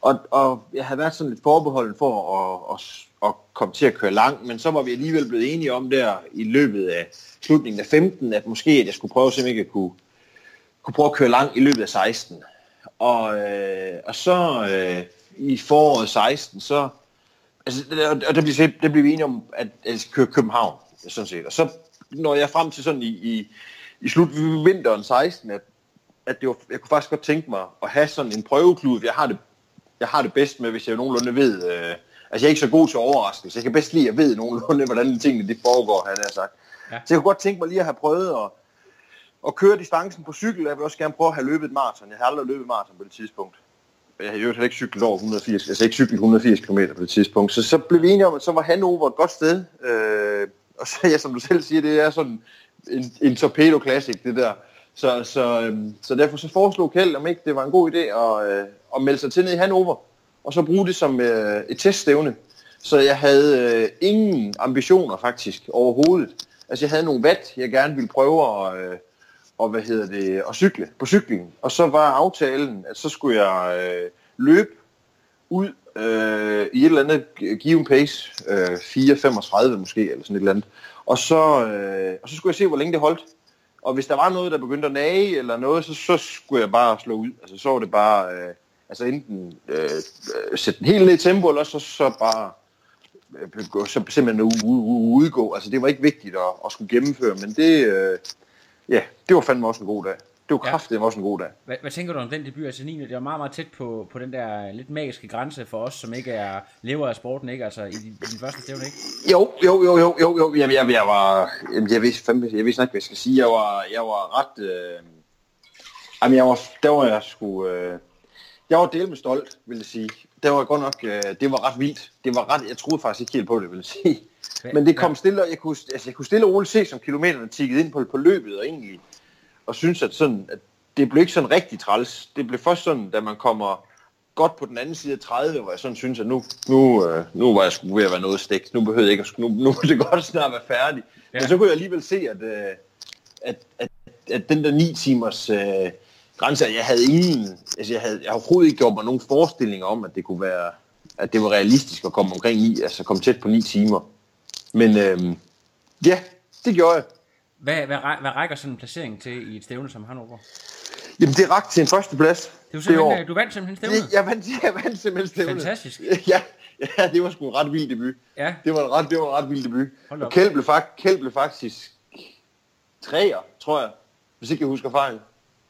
og, og jeg havde været sådan lidt forbeholden for at, at, at komme til at køre langt, men så var vi alligevel blevet enige om der i løbet af slutningen af 15, at måske at jeg skulle prøve simpelthen at kunne, kunne prøve at køre langt i løbet af 16. Og, øh, og så øh, i foråret 16, så altså, og og der blev, der blev vi enige om, at, at jeg køre København, sådan set. Og så når jeg frem til sådan i, i, i slut vinteren 16, at, at det var, jeg kunne faktisk godt tænke mig at have sådan en prøveklud. Jeg har det, jeg har det bedst med, hvis jeg nogenlunde ved, øh, altså jeg er ikke så god til overraskelse. Jeg kan bedst lide at vide nogenlunde, hvordan tingene det foregår, han har sagt. Ja. Så jeg kunne godt tænke mig lige at have prøvet at, at køre distancen på cykel. Jeg vil også gerne prøve at have løbet et maraton. Jeg har aldrig løbet et maraton på det tidspunkt. Jeg har jo heller ikke cyklet over 180, altså ikke cyklet 180 km på det tidspunkt. Så, så blev vi enige om, at så var Hannover et godt sted. Øh, og så, ja, som du selv siger, det er sådan en, en torpedo classic, det der. Så, så, øhm, så derfor så foreslog Kjeld, om ikke det var en god idé at, øh, at melde sig til ned i Hannover, og så bruge det som øh, et teststævne. Så jeg havde øh, ingen ambitioner faktisk overhovedet. Altså jeg havde nogle vat, jeg gerne ville prøve at, øh, og hvad hedder det, at cykle på cyklingen. Og så var aftalen, at så skulle jeg øh, løbe ud øh, i et eller andet given pace, øh, 4.35 måske, eller sådan et eller andet. Og så, øh, og så skulle jeg se, hvor længe det holdt. Og hvis der var noget, der begyndte at nage eller noget, så, så skulle jeg bare slå ud. Altså så var det bare, øh, altså enten øh, øh sætte den helt ned i tempo, eller så, så bare øh, så simpelthen u- u- u- udgå. Altså det var ikke vigtigt at, at skulle gennemføre, men det, øh, ja, det var fandme også en god dag. Det var Ja. kraftigt også en god dag. Hvad, hvad tænker du om den debut? Altså 9. Det var meget, meget tæt på, på den der lidt magiske grænse for os, som ikke er lever af sporten, ikke? Altså i i de første stævne, ikke? Jo, jo, jo, jo, jo, jo. Jeg, jeg, jeg var, jamen, jeg vidste fandme, jeg vidste ikke, hvad jeg skal sige. Jeg var, jeg var ret, øh, jamen, jeg var, der var jeg sgu, øh, jeg var del med stolt, vil jeg sige. Det var godt nok, øh, det var ret vildt. Det var ret, jeg troede faktisk ikke helt på det, vil jeg sige. Men det kom stille, og jeg kunne, altså, jeg kunne stille og roligt se, som kilometerne tikkede ind på, på løbet, og egentlig, og synes, at, sådan, at det blev ikke sådan rigtig træls. Det blev først sådan, da man kommer godt på den anden side af 30, hvor jeg sådan synes, at nu, nu, øh, nu var jeg sgu ved at være noget stegt. Nu behøvede jeg ikke at, nu, nu må det godt snart være færdig. Ja. Men så kunne jeg alligevel se, at, øh, at, at, at den der 9 timers øh, grænse, jeg havde ingen, altså jeg havde, jeg havde overhovedet ikke gjort mig nogen forestillinger om, at det kunne være, at det var realistisk at komme omkring 9, altså komme tæt på 9 timer. Men øh, ja, det gjorde jeg. Hvad, hvad, hvad rækker sådan en placering til i et stævne som Hannover? Jamen, det rakte til en førsteplads. Det er jo år. simpelthen, øh, du vandt simpelthen stævnet. Det, jeg vandt, jeg vandt simpelthen stævnet. Fantastisk. Ja, ja, det var sgu en ret vild debut. Ja. Det var en ret, det var en ret vild debut. Og. Kjeld blev, fakt, Kjeld blev faktisk træer, tror jeg, hvis ikke jeg husker fejl.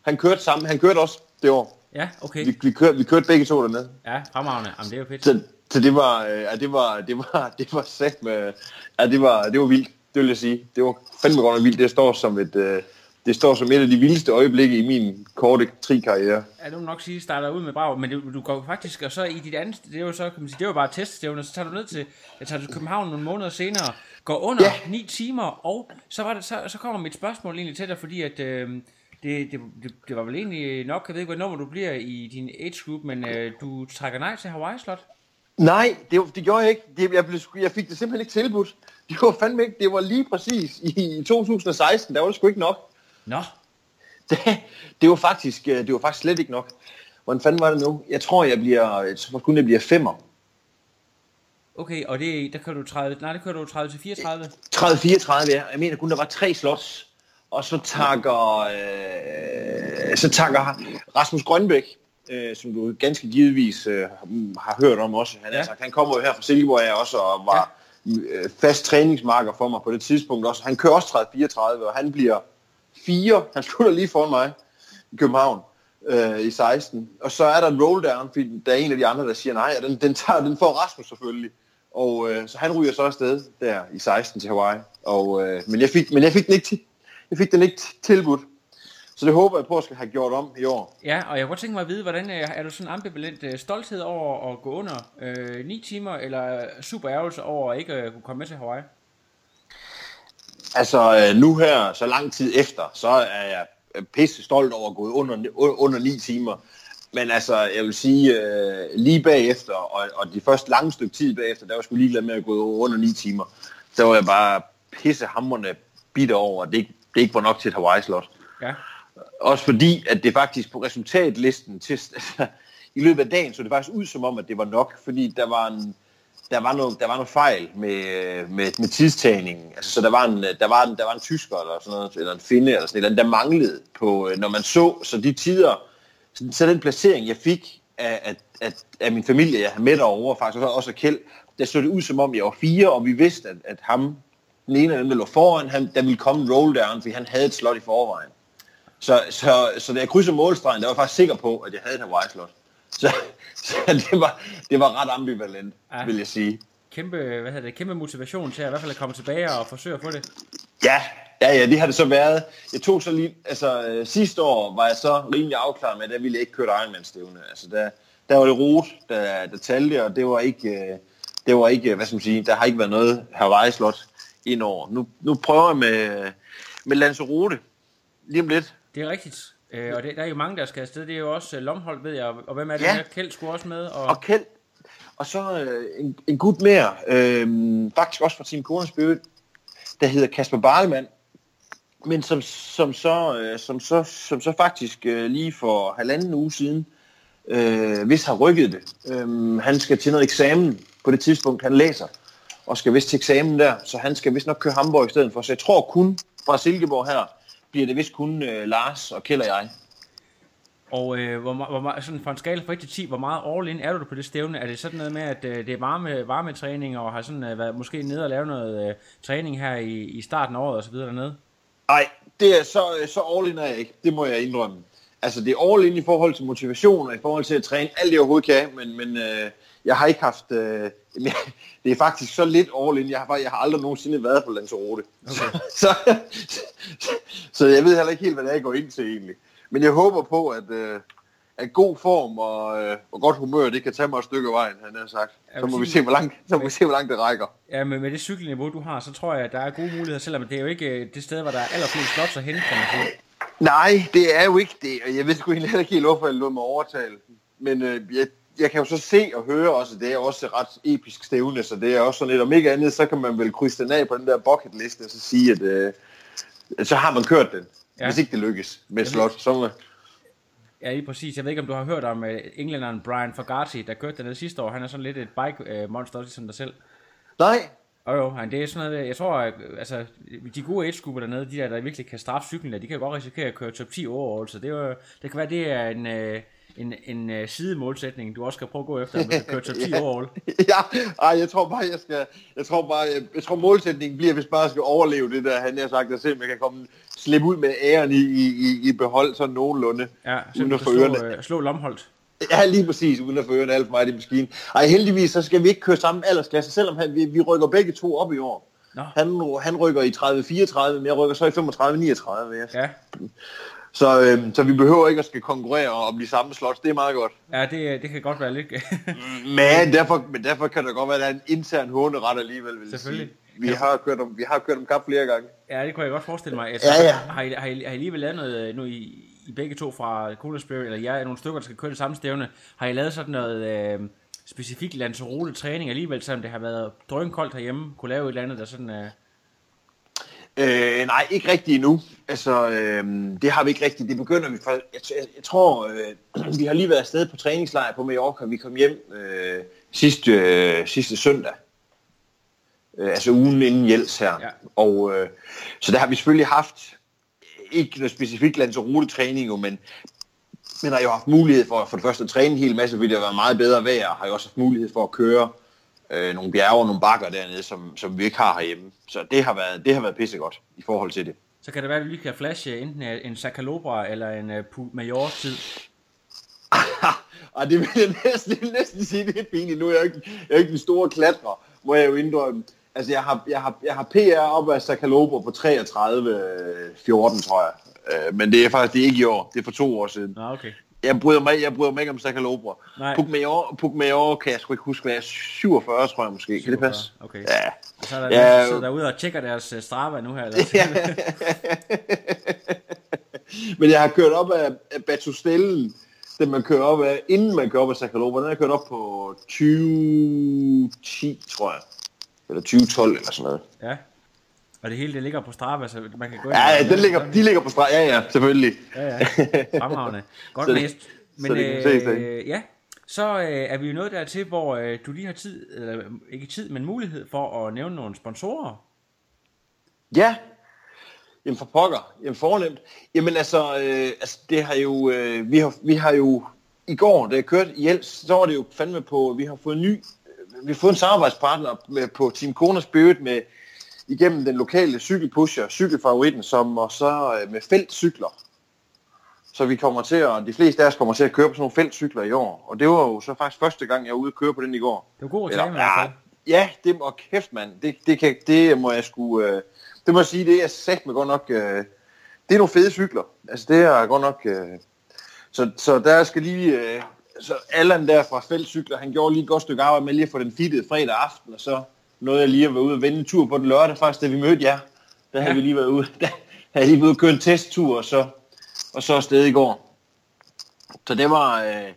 Han kørte sammen, han kørte også det år. Ja, okay. Vi, vi, kørte, vi kørte begge to dernede. Ja, fremragende. Jamen, det er jo fedt. Så, så det var, øh, ja, det var, det var, det var sat med, ja, det var, det var vildt, det vil jeg sige. Det var fandme godt nok vildt. Det står som et, øh, det står som et af de vildeste øjeblikke i min korte tri-karriere. Ja, det må nok sige, starter ud med brav, men det, du går faktisk, og så i dit andet, det er jo så, kan man sige, det var bare teststævne, så tager du ned til, jeg tager til København nogle måneder senere, går under Ja. 9 timer, og så, var det, så, så kommer mit spørgsmål egentlig til dig, fordi at, øh, det, det, det, det var vel egentlig nok, jeg ved ikke, hvad nummer du bliver i din age group, men øh, du trækker nej til Hawaii Slot. Nej, det, det gjorde jeg ikke. Det, jeg, blev, jeg fik det simpelthen ikke tilbudt. Det var fandme ikke. Det var lige præcis i 2016. Der var det sgu ikke nok. Nå, Det, det, var faktisk, øh, det var faktisk slet ikke nok. Hvordan fanden var det nu? Jeg tror, jeg bliver, jeg tror kun, jeg bliver femmer. okay, og det, der kan du træde, nej, det kan du træde til 34. 30-34, ja. Jeg mener kun, der var tre slots. Og så takker, øh, så takker Rasmus Grønbæk, øh, som du ganske givetvis øh, har hørt om også. Han, Ja. altså, han kommer jo her fra Silkeborg af også, og var ja. øh, fast træningsmarker for mig på det tidspunkt også. Han kører også 30-34, og han bliver fire. Han slutter lige foran mig i København øh, i 16. Og så er der en roll down, fordi der er en af de andre, der siger nej, og den, den, tager, den får Rasmus selvfølgelig. Og øh, så han ryger så afsted der i 16 til Hawaii. Og, øh, men, jeg fik, men jeg fik den ikke, jeg fik den ikke tilbudt. Så det håber jeg på, at jeg skal have gjort om i år. Ja, og jeg kunne tænke mig at vide, hvordan øh, er du sådan ambivalent øh, stolthed over at gå under øh, 9 timer, eller super ærgelse over at ikke øh, kunne komme med til Hawaii? Altså øh, nu her, så lang tid efter, så er jeg pisse stolt over at gå under, under 9 timer. Men altså, jeg vil sige, øh, lige bagefter, og, og de første lange stykke tid bagefter, der var jeg sgu ligeglad med at gå under 9 timer. Der var jeg bare pissehamrende bitter over, at det ikke, det ikke var nok til et Hawaii-slot. Ja, også fordi, at det faktisk på resultatlisten til, altså, i løbet af dagen, så det faktisk ud som om, at det var nok, fordi der var en, der var noget, der var noget fejl med, med, med tidstagningen. Altså, så der var, en, der, var en, der var en tysker eller sådan noget, eller en finde eller sådan noget, der manglede på, øh, når man så, så de tider, så, så den placering, jeg fik af, af, af, af min familie, jeg havde med derovre, faktisk også af Kjeld, der så det ud som om, jeg var fire, og vi vidste, at, at ham, den ene af dem, der lå foran, han, der ville komme en roll down, fordi han havde et slot i forvejen. Så, så, så da jeg krydsede målstregen, der var jeg faktisk sikker på, at jeg havde et Hawaii-slot. Så, så det, var, det var ret ambivalent, Ja. vil jeg sige. kæmpe, hvad hedder det, kæmpe motivation til at i hvert fald at komme tilbage og forsøge at få det. Ja, ja, ja, det har det så været. Jeg tog så lige, altså øh, sidste år var jeg så rimelig afklaret med, at der ville jeg ikke køre et Ironman-stævne. Altså der, der var det rot, der, der talte, og det var ikke, øh, det var ikke, hvad skal man sige, der har ikke været noget Hawaii-slot indover. Nu, nu prøver jeg med, med Lanzarote lige om lidt. Det er rigtigt. Øh, og det, der er jo mange, der skal afsted. Det er jo også uh, Lomholdt, ved jeg. Og, hvem er det Ja. her? Kjeld skulle også med. Og, Og Kjeld, og så øh, en, en gut mere, øh, faktisk også fra Team Spirit, der hedder Kasper Barlemann, men som, som, så, øh, som, så, som så faktisk øh, lige for halvanden uge siden, øh, hvis har rykket det. Øh, han skal til noget eksamen på det tidspunkt, han læser, og skal vist til eksamen der, så han skal vist nok køre Hamburg i stedet for. Så jeg tror kun fra Silkeborg her, bliver det vist kun øh, Lars og Kjeld og jeg. og øh, hvor, hvor, sådan fra en skala fra 1 til 10, hvor meget all in er du på det stævne? Er det sådan noget med, at øh, det er varme, varmetræning, og har sådan øh, været måske nede og lave noget øh, træning her i, i starten af året og så videre dernede? Nej, det er så, så all in er jeg ikke. Det må jeg indrømme. Altså, det er all in i forhold til motivation og i forhold til at træne alt det, jeg overhovedet kan, men, men øh, jeg har ikke haft... Øh, det er faktisk så lidt all in. Jeg har, jeg har aldrig nogensinde været på Lanzarote. Okay. Så, så, så, så jeg ved heller ikke helt, hvad det er, jeg går ind til egentlig. Men jeg håber på, at, øh, at god form og, øh, og godt humør, det kan tage mig et stykke af vejen, han har sagt. Så må, vi se, hvor langt, så må vi se, hvor langt det rækker. Ja, men med det cykelniveau, du har, så tror jeg, at der er gode muligheder, selvom det er jo ikke øh, det sted, hvor der er allerflest slots at hente. Nej, det er jo ikke det, og jeg ved sgu heller ikke helt, hvorfor jeg lod mig overtale. Men øh, jeg, jeg kan jo så se og høre også, at det er også et ret episk stævne, så det er også sådan lidt, om ikke andet, så kan man vel krydse den af på den der bucket liste, og så sige, at øh, så har man kørt den. Ja. Hvis ikke det lykkes med Jamen- slot, så Ja, lige præcis. Jeg ved ikke, om du har hørt om uh, englænderen Brian Fogarty, der kørte den sidste år. Han er sådan lidt et bike-monster, ligesom dig selv. Nej, Og jo, han, det er sådan noget, jeg tror, at, altså, de gode age dernede, de der, der virkelig kan straffe cyklen, der, de kan godt risikere at køre top 10 overall, så det, er jo, det kan være, det er en, øh, en, en øh, sidemålsætning, du også skal prøve at gå efter, hvis du kører top 10 Ja. overall. ja, ej, jeg tror bare, jeg skal, jeg tror bare, jeg, jeg tror målsætningen bliver, hvis bare jeg skal overleve det der, han har sagt, at se, om jeg kan komme, slippe ud med æren i, i, i, behold sådan nogenlunde, Ja, så uden at slå, øh, slå Lomholdt. Ja, lige præcis, uden at få ørerne alt for meget i maskinen. Ej, heldigvis, så skal vi ikke køre samme aldersklasse, selvom han, vi, vi rykker begge to op i år. Nå. Han, han rykker i 30-34, men jeg rykker så i 35-39. Ja. Så, øhm, så vi behøver ikke at skal konkurrere om de samme slots, det er meget godt. ja det, det kan godt være lidt... Men derfor, men derfor kan det godt være, at der er en intern håneret alligevel, vil Selvfølgelig. sige. vi, har kørt om, vi har kørt om kap flere gange. Ja, det kunne jeg godt forestille mig. Altså, Ja, ja. Har, I, har, I, har I alligevel lavet noget, øh, nu I, I begge to fra Cola Spirit, eller jeg er nogle stykker, der skal køre det samme stævne, har I lavet sådan noget øh, specifik Lanzarote træning alligevel, selvom det har været drønkoldt herhjemme, kunne lave et eller andet, der sådan... Øh, Øh, nej, ikke rigtigt endnu. Altså, øh, det har vi ikke rigtigt. Det begynder vi for... Jeg, jeg, jeg tror, øh, vi har lige været afsted på træningslejr på Mallorca. Vi kom hjem øh, sidste, øh, sidste søndag. Øh, altså ugen inden Jels her. Ja. Og, øh, så der har vi selvfølgelig haft ikke noget specifikt Lanzarote-træning, jo, men, men har jo haft mulighed for for det første at træne en hel masse, fordi det har været meget bedre vejr, og har jo også haft mulighed for at køre øh, nogle bjerge og nogle bakker dernede, som, som vi ikke har herhjemme. Så det har været, det har været pissegodt i forhold til det. så kan det være, at du lige kan flashe enten øh, en Sacalobra eller en uh, Pu Major-tid. og det vil jeg næsten, næsten sige, det er pinligt. Nu er jeg ikke, jeg er ikke den store klatrer, må jeg jo indrømme. Altså, jeg har, jeg har, jeg har PR op af Sacalobo på 33, 14, tror jeg. Øh, Men det er faktisk det er ikke i år. Det er for to år siden. Nå, okay. Jeg bryder mig, jeg bryder mig ikke om Sacalobra. Nej. Pugmayor, Pugmayor kan jeg sgu ikke huske, hvad jeg er 47, tror jeg måske. Kan det passe? Okay. Ja. Og så er der Ja, ja, nogen, der derude og tjekker deres uh, Strava nu her. Eller? Men jeg har kørt op af, af Batustellen, den man kører op af, inden man kører op af Sacaloba, den har jeg kørt op på 2010, tror jeg. Eller 2012 eller sådan noget. ja. Og det hele det ligger på Strava, så man kan gå ind Ja, ja den ligger, de ligger på streg. Ja, ja, selvfølgelig. Ja, ja. Fremragende. Godt det- læst. Men så det kan ses, øh, ja, så øh, er vi jo nået dertil, hvor øh, du lige har tid, eller ikke tid, men mulighed for at nævne nogle sponsorer. Ja, jamen for pokker, jamen fornemt. Jamen altså, øh, altså det har jo, øh, vi, har, vi har jo, i går, da jeg kørte i Jels, så var det jo fandme på, vi har fået en ny, øh, vi har fået en samarbejdspartner med, på Team Kona Spirit med, igennem den lokale cykelpusher, cykelfavoritten, som og så øh, med feltcykler. Så vi kommer til at, de fleste af os kommer til at køre på sådan nogle feltcykler i år. Og det var jo så faktisk første gang, jeg var ude at køre på den i går. Det var god Eller, reklame hvert ja, ja, det må kæft, mand. Det, det, kan, det må jeg sgu... Øh, det må jeg sige, det er sagt med godt nok... Øh, det er nogle fede cykler. Altså, det er godt nok... Øh, så, så der skal lige... Øh, så Allan der fra Feltcykler, han gjorde lige et godt stykke arbejde med lige at få den fittet fredag aften, og så nåede jeg lige at være ude og vende en tur på den lørdag, faktisk, da vi mødte jer. Der havde Ja. vi lige været ude. Der havde lige været ude og køre en testtur, og så, og så afsted i går. Så det var... Øh,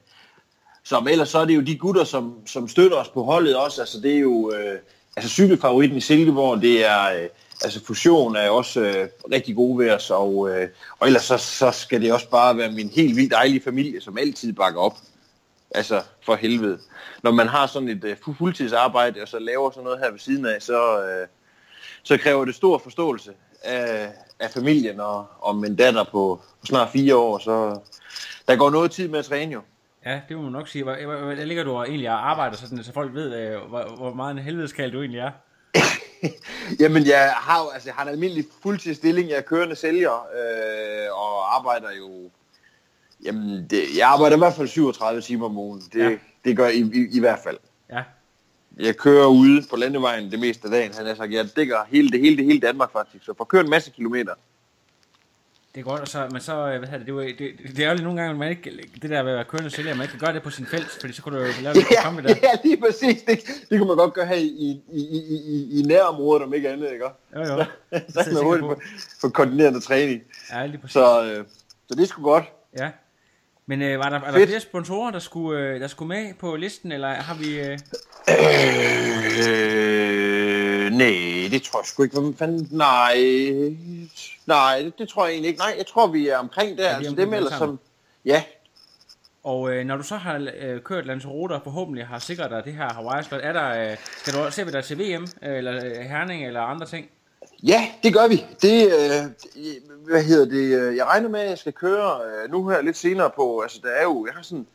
men ellers så er det jo de gutter, som, som støtter os på holdet også. Altså det er jo øh, altså cykelfavoritten i Silkeborg, det er øh, altså fusion er også øh, rigtig gode ved os, og, øh, og ellers så, så skal det også bare være min helt vildt dejlige familie, som altid bakker op. Altså for helvede. Når man har sådan et øh, fu- fuldtidsarbejde, og så laver sådan noget her ved siden af, så, øh, så kræver det stor forståelse af, af familien og, og min datter på, på snart fire år, så der går noget tid med at træne jo. Ja, det må man nok sige. Hvor, hvor, hvor der ligger du og egentlig og arbejder, sådan, så folk ved, øh, hvor, hvor meget en helvedeskald du egentlig er. Jamen, jeg har altså, jeg har en almindelig fuldtidsstilling. Jeg er kørende sælger, øh, og arbejder jo... Jamen, det, jeg arbejder i hvert fald 37 timer om ugen. Det, Ja. det gør jeg i, i, i hvert fald. Ja, Jeg kører ude på landevejen det meste af dagen. Han har sagt, jeg dækker hele det hele, det hele Danmark faktisk. Så for at køre en masse kilometer. det er godt, og så, men så, øh, hvad hedder det, det, er det, det er jo lige nogle gange, man ikke, det der ved at være kørende sælger, man ikke kan gøre det på sin felt, fordi så kunne du jo lave det Ja, komme der. ja, lige præcis. Det, det kunne man godt gøre her i, i, i, i, i, nærområdet, om ikke andet, ikke? Jo, jo. Så Det er er man hurtigt på, på koordinerende træning. Ja, lige præcis. Så, øh, så det er sgu godt. Ja. Men øh, var der, er der Fedt. flere sponsorer, der skulle, øh, der skulle med på listen, eller har vi... Øh... Øh, nej, det tror jeg sgu ikke. Hvad fanden? Nej, nej, det, det tror jeg egentlig ikke. Nej, jeg tror, vi er omkring der. er altså, omkring dem sammen. som... Ja, Og øh, når du så har øh, kørt Lanzarote og forhåbentlig har sikret dig det her Hawaii slot, er der, øh, skal du se vi dig til VM, øh, eller øh, Herning, eller andre ting? Ja, det gør vi. Det, øh, hvad hedder det? øh, Jeg regner med, at jeg skal køre øh, nu her lidt senere på... Altså, der er jo... Jeg har sådan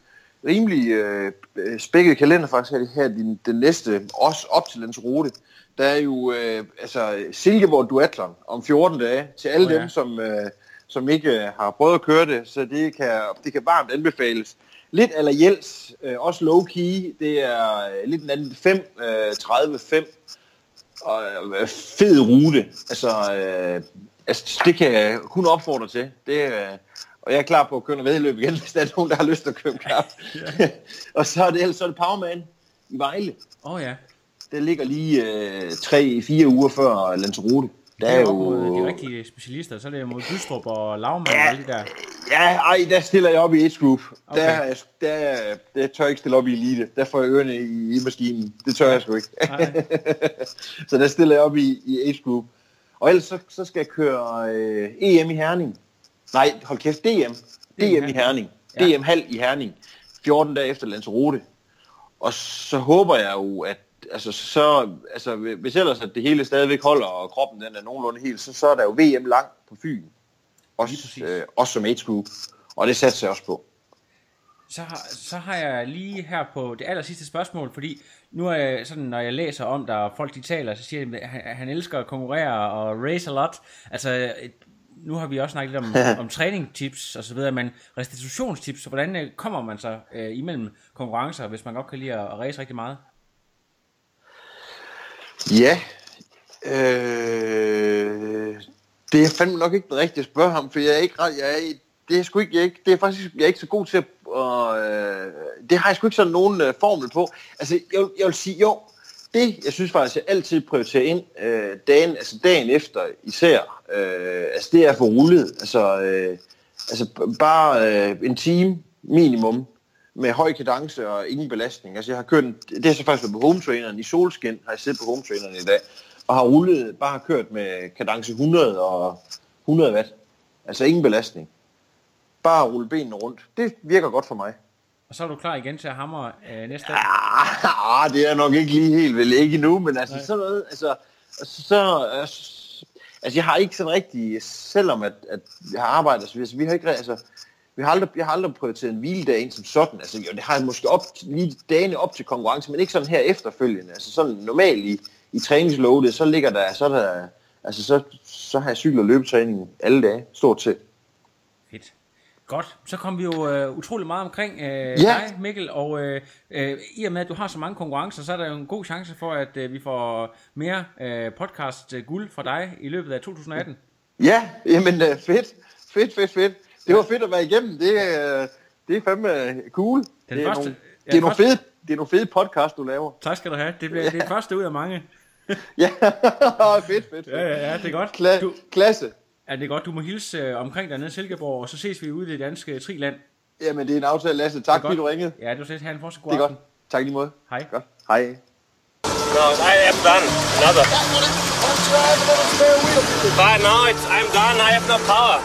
rimelig øh, spækket kalender faktisk her, her den, den næste, også op til Lanzarote. Der er jo øh, altså Silkeborg Duathlon om 14 dage til alle oh, ja. dem, som, øh, som ikke øh, har prøvet at køre det, så det kan, det kan varmt anbefales. Lidt eller Jels, øh, også low key, det er øh, lidt en anden 5, øh, 30, 5, og øh, fed rute. Altså, øh, altså, det kan jeg kun opfordre til. Det, øh, og jeg er klar på at køre noget vedløb igen, hvis der er nogen, der har lyst til at køre en kamp. og så er det så er det Powerman i Vejle. Åh oh, ja. det ligger lige øh, 3-4 uger før Lanzarote. Der er jo... Mod de rigtige specialister, så er det mod Bystrup og Lavmand ja, og alle de der. Ja, ej, der stiller jeg op i age group. Okay. Der, der, der tør jeg ikke stille op i elite. Der får jeg ørerne i, i maskinen. Det tør jeg sgu ikke. så der stiller jeg op i, i age group. Og ellers så, så skal jeg køre øh, EM i Herning. Nej, hold kæft, DM. DM, DM i Herning. Ja. DM halv i Herning. 14 dage efter Lanzarote. Og så håber jeg jo, at altså, så, altså, hvis ellers at det hele stadigvæk holder, og kroppen den er nogenlunde helt, så, så er der jo VM langt på Fyn. Også, øh, også som age group. Og det satser jeg også på. Så har, så har jeg lige her på det aller sidste spørgsmål, fordi nu er jeg sådan, når jeg læser om der, og folk de taler, så siger de, at han, han elsker at konkurrere og race a lot. Altså, nu har vi også snakket lidt om, om træningstips og så videre, men restitutionstips, så hvordan øh, kommer man så øh, imellem konkurrencer, hvis man godt kan lide at, at race rigtig meget? Ja, øh, det er fandme nok ikke det rigtige at spørge ham, for jeg er ikke ret, jeg er, det er sgu ikke, jeg er ikke, det er faktisk, jeg er ikke så god til at, og, øh, det har jeg sgu ikke sådan nogen øh, formel på. Altså, jeg, jeg vil sige, jo, det, jeg synes faktisk, jeg altid prioriterer ind øh, dagen, altså dagen efter især, øh, altså det er for rullet, altså, øh, altså bare øh, en time minimum med høj kadence og ingen belastning. Altså jeg har kørt, det har så faktisk på home traineren, i solskin har jeg siddet på home traineren i dag, og har rullet, bare har kørt med kadence 100 og 100 watt. Altså ingen belastning. Bare rulle benene rundt. Det virker godt for mig. Og så er du klar igen til at hamre øh, næste dag? Ah, det er nok ikke lige helt vel, ikke endnu, men altså Nej. sådan noget, altså, så, altså, altså jeg har ikke sådan rigtig, selvom at, at jeg har arbejdet, så altså, vi har ikke, altså, vi har aldrig, jeg har aldrig prioriteret en hviledag ind som sådan. Altså, jo, det har jeg måske op, lige dagene op til konkurrence, men ikke sådan her efterfølgende. Altså sådan normalt i, i træningsloadet, så ligger der, så der, altså så, så har jeg cykel- og løbetræning alle dage, stort set. Fedt. Godt, så kom vi jo øh, utrolig meget omkring øh, ja. dig, Mikkel, og øh, øh, i og med, at du har så mange konkurrencer, så er der jo en god chance for, at øh, vi får mere øh, podcast øh, guld fra dig i løbet af 2018. Ja, jamen øh, fedt, fedt, fedt, fedt. Det var fedt at være igennem, det, øh, det er fandme cool. Den det, er første, nogle, ja, det, er nogle fede, det er nogle fede podcast, du laver. Tak skal du have, det, bliver, ja. det er første ud af mange. ja, fedt, fedt, fedt. Ja, ja, ja, det er godt. Kla- du, klasse. Ja, det er godt. Du må hilse øh, omkring dernede i Silkeborg, og så ses vi ude i det danske Triland. Jamen, det er en aftale, Lasse. Tak, fordi du ringede. Ja, du ses. Ha' en fortsat god Det er aften. godt. Tak lige måde. Hej. Godt. Hej. No, I am done. Another. But no, it's, I'm done. I have no power.